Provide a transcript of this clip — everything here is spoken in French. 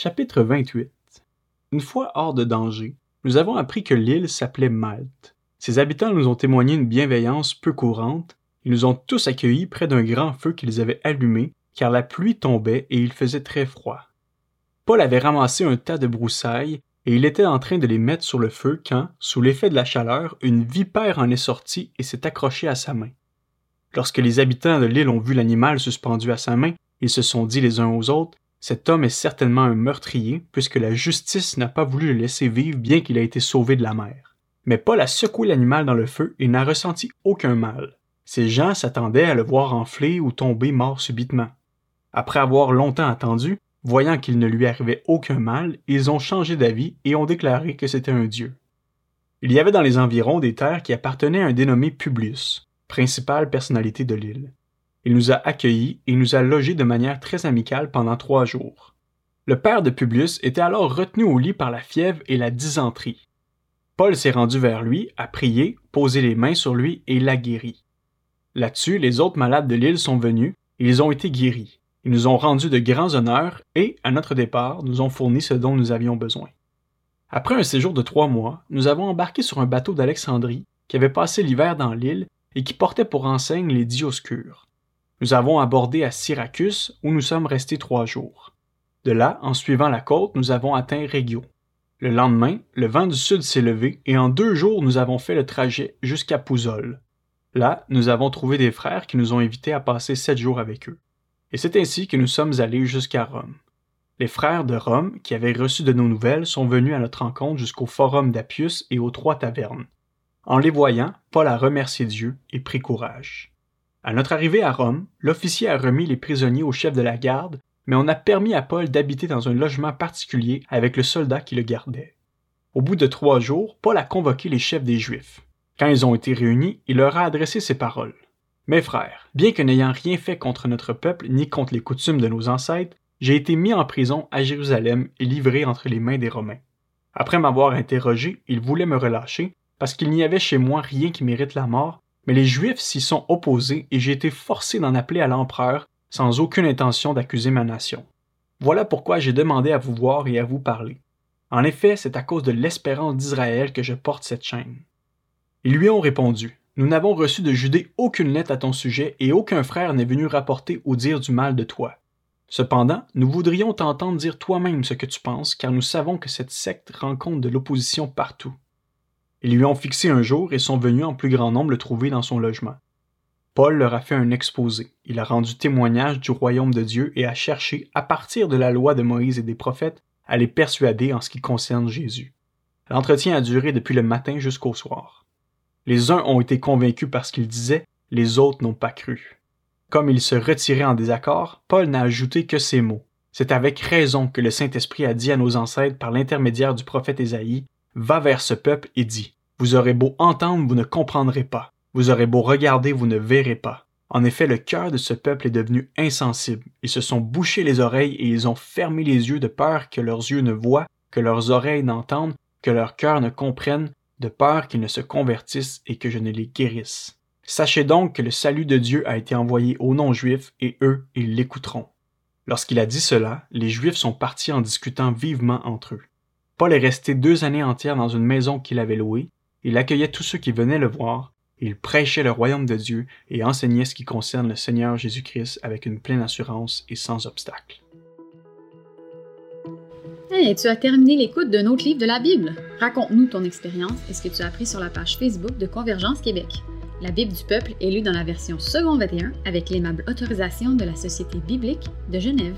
Chapitre 28 Une fois hors de danger, nous avons appris que l'île s'appelait Malte. Ses habitants nous ont témoigné une bienveillance peu courante. Ils nous ont tous accueillis près d'un grand feu qu'ils avaient allumé, car la pluie tombait et il faisait très froid. Paul avait ramassé un tas de broussailles et il était en train de les mettre sur le feu quand, sous l'effet de la chaleur, une vipère en est sortie et s'est accrochée à sa main. Lorsque les habitants de l'île ont vu l'animal suspendu à sa main, ils se sont dit les uns aux autres cet homme est certainement un meurtrier, puisque la justice n'a pas voulu le laisser vivre bien qu'il ait été sauvé de la mer. Mais Paul a secoué l'animal dans le feu et n'a ressenti aucun mal. Ces gens s'attendaient à le voir enfler ou tomber mort subitement. Après avoir longtemps attendu, voyant qu'il ne lui arrivait aucun mal, ils ont changé d'avis et ont déclaré que c'était un dieu. Il y avait dans les environs des terres qui appartenaient à un dénommé Publius, principale personnalité de l'île. Il nous a accueillis et nous a logés de manière très amicale pendant trois jours. Le père de Publius était alors retenu au lit par la fièvre et la dysenterie. Paul s'est rendu vers lui, a prié, posé les mains sur lui et l'a guéri. Là-dessus, les autres malades de l'île sont venus et ils ont été guéris. Ils nous ont rendu de grands honneurs et, à notre départ, nous ont fourni ce dont nous avions besoin. Après un séjour de trois mois, nous avons embarqué sur un bateau d'Alexandrie qui avait passé l'hiver dans l'île et qui portait pour enseigne les Dioscures. Nous avons abordé à Syracuse où nous sommes restés trois jours. De là, en suivant la côte, nous avons atteint Reggio. Le lendemain, le vent du sud s'est levé et en deux jours nous avons fait le trajet jusqu'à Pouzol. Là, nous avons trouvé des frères qui nous ont invités à passer sept jours avec eux. Et c'est ainsi que nous sommes allés jusqu'à Rome. Les frères de Rome, qui avaient reçu de nos nouvelles, sont venus à notre rencontre jusqu'au forum d'Appius et aux trois tavernes. En les voyant, Paul a remercié Dieu et pris courage. À notre arrivée à Rome, l'officier a remis les prisonniers au chef de la garde, mais on a permis à Paul d'habiter dans un logement particulier avec le soldat qui le gardait. Au bout de trois jours, Paul a convoqué les chefs des Juifs. Quand ils ont été réunis, il leur a adressé ces paroles. Mes frères, bien que n'ayant rien fait contre notre peuple ni contre les coutumes de nos ancêtres, j'ai été mis en prison à Jérusalem et livré entre les mains des Romains. Après m'avoir interrogé, ils voulaient me relâcher, parce qu'il n'y avait chez moi rien qui mérite la mort, mais les Juifs s'y sont opposés et j'ai été forcé d'en appeler à l'empereur sans aucune intention d'accuser ma nation. Voilà pourquoi j'ai demandé à vous voir et à vous parler. En effet, c'est à cause de l'espérance d'Israël que je porte cette chaîne. Ils lui ont répondu Nous n'avons reçu de Judée aucune lettre à ton sujet et aucun frère n'est venu rapporter ou dire du mal de toi. Cependant, nous voudrions t'entendre dire toi-même ce que tu penses, car nous savons que cette secte rencontre de l'opposition partout. Ils lui ont fixé un jour et sont venus en plus grand nombre le trouver dans son logement. Paul leur a fait un exposé. Il a rendu témoignage du royaume de Dieu et a cherché, à partir de la loi de Moïse et des prophètes, à les persuader en ce qui concerne Jésus. L'entretien a duré depuis le matin jusqu'au soir. Les uns ont été convaincus par ce qu'ils disaient, les autres n'ont pas cru. Comme ils se retiraient en désaccord, Paul n'a ajouté que ces mots. C'est avec raison que le Saint-Esprit a dit à nos ancêtres par l'intermédiaire du prophète Ésaïe, va vers ce peuple et dit, Vous aurez beau entendre, vous ne comprendrez pas. Vous aurez beau regarder, vous ne verrez pas. En effet, le cœur de ce peuple est devenu insensible. Ils se sont bouchés les oreilles et ils ont fermé les yeux de peur que leurs yeux ne voient, que leurs oreilles n'entendent, que leur cœur ne comprenne, de peur qu'ils ne se convertissent et que je ne les guérisse. Sachez donc que le salut de Dieu a été envoyé aux non-juifs et eux, ils l'écouteront. Lorsqu'il a dit cela, les Juifs sont partis en discutant vivement entre eux. Paul est resté deux années entières dans une maison qu'il avait louée, il accueillait tous ceux qui venaient le voir, il prêchait le royaume de Dieu et enseignait ce qui concerne le Seigneur Jésus-Christ avec une pleine assurance et sans obstacle. Hey, tu as terminé l'écoute d'un autre livre de la Bible. Raconte-nous ton expérience et ce que tu as appris sur la page Facebook de Convergence Québec. La Bible du peuple est lue dans la version second 21 avec l'aimable autorisation de la Société biblique de Genève.